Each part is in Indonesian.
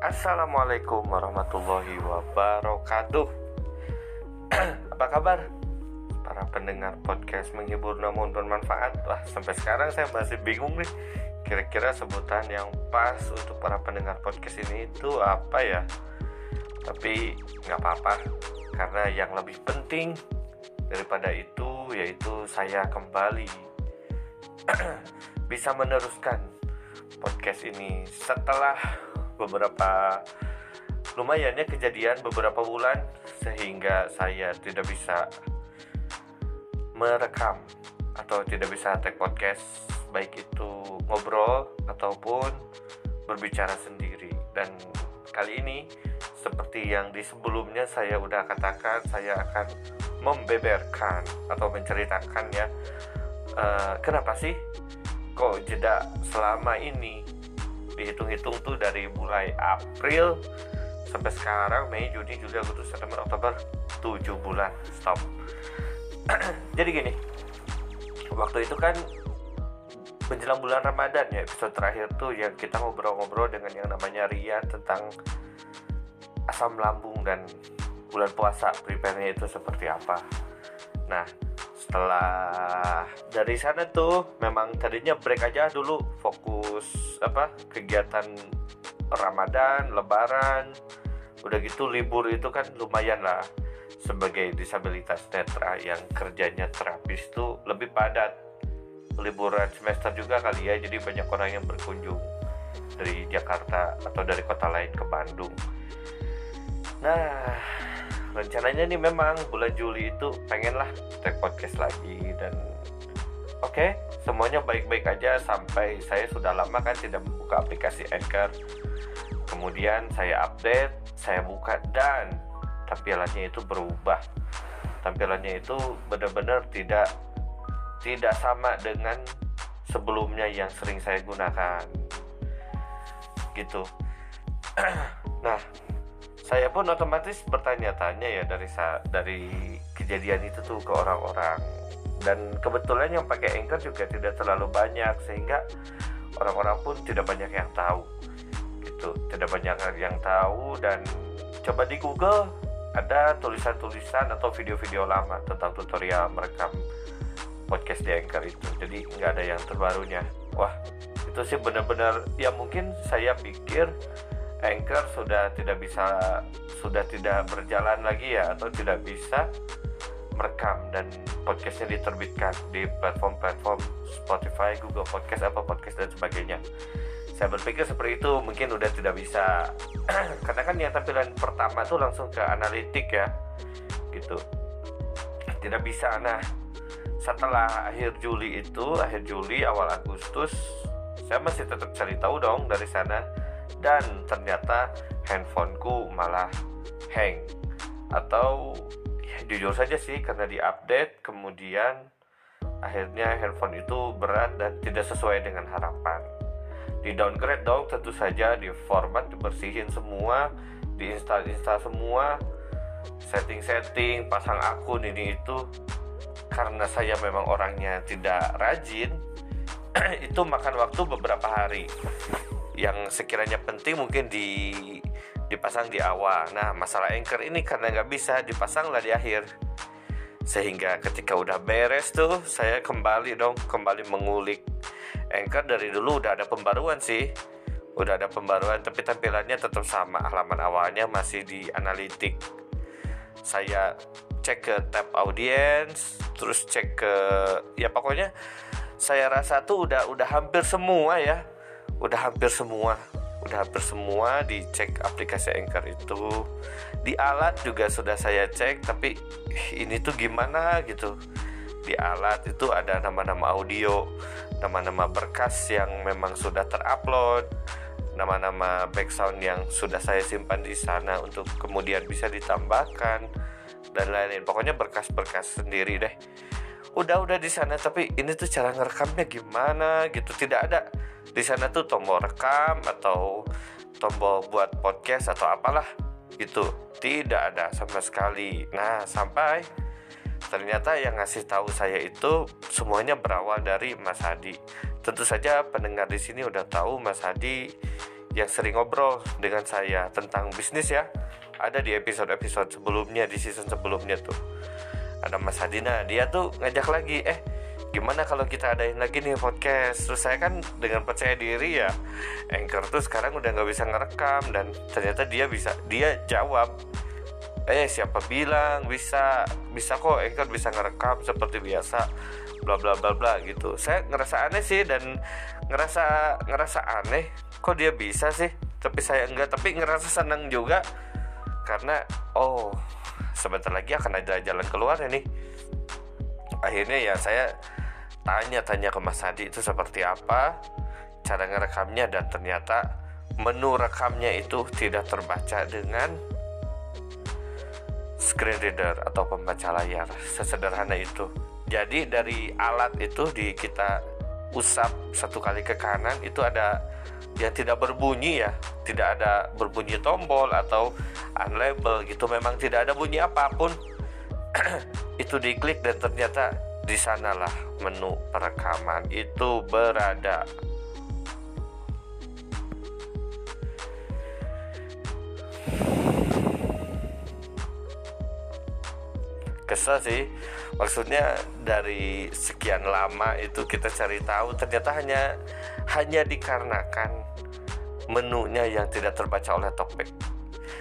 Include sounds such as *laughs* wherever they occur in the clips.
Assalamualaikum warahmatullahi wabarakatuh. *clears throat* Apa kabar? Para pendengar podcast menghibur namun bermanfaat. Wah, sampai sekarang saya masih bingung nih. Kira-kira sebutan yang pas untuk para pendengar podcast ini itu apa ya? Tapi nggak apa-apa, karena yang lebih penting daripada itu yaitu saya kembali *clears throat* bisa meneruskan podcast ini setelah beberapa lumayannya kejadian beberapa bulan sehingga saya tidak bisa merekam atau tidak bisa take podcast. Baik itu ngobrol ataupun berbicara sendiri. Dan kali ini seperti yang di sebelumnya saya udah katakan saya akan membeberkan atau menceritakan ya uh, kenapa sih kok jeda selama ini dihitung-hitung tuh dari mulai April sampai sekarang Mei Juni Juli Agustus September Oktober 7 bulan. Stop. *clears throat* Jadi gini waktu itu kan menjelang bulan Ramadan ya episode terakhir tuh yang kita ngobrol-ngobrol dengan yang namanya Ria tentang asam lambung dan bulan puasa prepare-nya itu seperti apa. Nah setelah dari sana tuh memang tadinya break aja dulu fokus apa kegiatan Ramadan, Lebaran, udah gitu libur itu kan lumayan lah. Sebagai disabilitas netra yang kerjanya terapis tuh lebih padat. Liburan semester juga kali ya jadi banyak orang yang berkunjung dari Jakarta atau dari kota lain ke Bandung. Nah rencananya nih memang bulan Juli itu pengen lah take podcast lagi dan oke okay, semuanya baik-baik aja sampai saya sudah lama kan tidak membuka aplikasi Anchor. Kemudian saya update saya buka dan tampilannya itu berubah. Tampilannya itu benar-benar tidak tidak sama dengan sebelumnya yang sering saya gunakan. Gitu. *clears throat* Nah saya pun otomatis bertanya-tanya ya dari dari kejadian itu tuh ke orang-orang. Dan kebetulan yang pakai Anchor juga tidak terlalu banyak sehingga orang-orang pun tidak banyak yang tahu gitu. Tidak banyak yang tahu dan coba di Google ada tulisan-tulisan atau video-video lama tentang tutorial merekam podcast di Anchor itu. Jadi nggak ada yang terbarunya. Wah itu sih benar-benar ya mungkin saya pikir Anchor sudah tidak bisa sudah tidak berjalan lagi ya atau tidak bisa merekam dan podcastnya diterbitkan di platform-platform Spotify, Google Podcast, apa Podcast dan sebagainya. Saya berpikir seperti itu mungkin udah tidak bisa. *clears throat* Karena kan yang tampilan pertama tuh langsung ke analitik ya gitu. Tidak bisa. Nah setelah akhir Juli itu akhir Juli awal Agustus saya masih tetap cari tahu dong dari sana dan ternyata handphoneku malah hang. Atau ya, jujur saja sih karena diupdate kemudian akhirnya handphone itu berat dan tidak sesuai dengan harapan. Di downgrade dong tentu saja di format dibersihin semua diinstal install semua setting-setting pasang akun ini itu. Karena saya memang orangnya tidak rajin *clears throat* itu makan waktu beberapa hari yang sekiranya penting mungkin di dipasang di awal. Nah, masalah anchor ini karena nggak bisa dipasang lah di akhir. Sehingga ketika udah beres tuh, saya kembali dong, kembali mengulik anchor dari dulu udah ada pembaruan sih. Udah ada pembaruan, tapi tampilannya tetap sama. Halaman awalnya masih di analitik. Saya cek ke tab audience, terus cek ke ya pokoknya saya rasa tuh udah udah hampir semua ya udah hampir semua udah hampir semua dicek aplikasi Anchor itu. Di alat juga sudah saya cek tapi ini tuh gimana gitu. Di alat itu ada nama-nama audio nama-nama berkas yang memang sudah terupload nama-nama background yang sudah saya simpan di sana untuk kemudian bisa ditambahkan dan lain-lain. Pokoknya berkas-berkas sendiri deh. Udah-udah di sana tapi ini tuh cara ngerekamnya gimana gitu. Tidak ada di sana tuh tombol rekam atau tombol buat podcast atau apalah gitu. Tidak ada sama sekali. Nah sampai ternyata yang ngasih tahu saya itu semuanya berawal dari Mas Hadi. Tentu saja pendengar di sini udah tahu Mas Hadi yang sering ngobrol dengan saya tentang bisnis ya. Ada di episode-episode sebelumnya di season sebelumnya tuh. Ada Mas Hadina dia tuh ngajak lagi eh gimana kalau kita adain lagi nih podcast? Terus saya kan dengan percaya diri ya anchor tuh sekarang udah nggak bisa ngerekam dan ternyata dia bisa dia jawab. Eh siapa bilang bisa bisa kok anchor bisa ngerekam seperti biasa bla bla bla bla gitu. Saya ngerasa aneh sih dan ngerasa ngerasa aneh kok dia bisa sih tapi saya enggak tapi ngerasa senang juga karena oh sebentar lagi akan ada jalan keluar nih akhirnya ya saya tanya-tanya ke Mas Hadi itu seperti apa? Cara ngerekamnya? Dan ternyata menu rekamnya itu tidak terbaca dengan screen reader atau pembaca layar sesederhana itu. Jadi dari alat itu di kita usap satu kali ke kanan itu ada yang tidak berbunyi ya. Tidak ada berbunyi tombol atau unlabel gitu. Memang tidak ada bunyi apa pun *clears throat* itu diklik dan ternyata di sanalah menu perekaman itu berada. Kesel sih, maksudnya dari sekian lama itu kita cari tahu ternyata hanya hanya dikarenakan menunya yang tidak terbaca oleh Talkback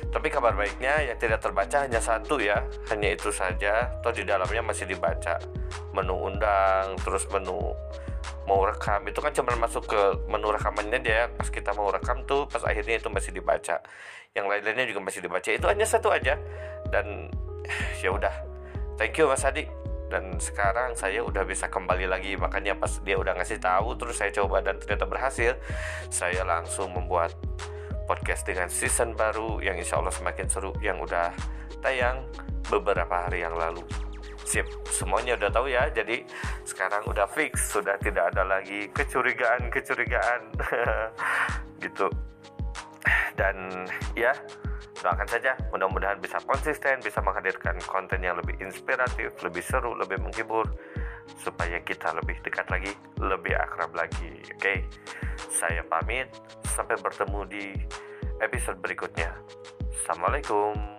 tapi kabar baiknya yang tidak terbaca hanya satu ya, hanya itu saja. Toh di dalamnya masih dibaca. Menu undang, terus menu mau rekam. Itu kan cuma masuk ke menu rekamannya dia. Pas kita mau rekam tuh pas akhirnya itu masih dibaca. Yang lain-lainnya juga masih dibaca. Itu hanya satu aja. Dan *sighs* ya udah. Thank you Mas Adi dan sekarang saya udah bisa kembali lagi. Makanya pas dia udah ngasih tahu terus saya coba dan ternyata berhasil saya langsung membuat podcast dengan season baru yang insya Allah semakin seru yang udah tayang beberapa hari yang lalu. Sip, semuanya udah tahu ya. Jadi sekarang udah fix, sudah tidak ada lagi kecurigaan-kecurigaan *laughs* gitu. Dan ya, doakan saja mudah-mudahan bisa konsisten, bisa menghadirkan konten yang lebih inspiratif, lebih seru, lebih menghibur supaya kita lebih dekat lagi, lebih akrab lagi. Oke. Okay? Saya pamit, sampai bertemu di episode berikutnya. Assalamualaikum.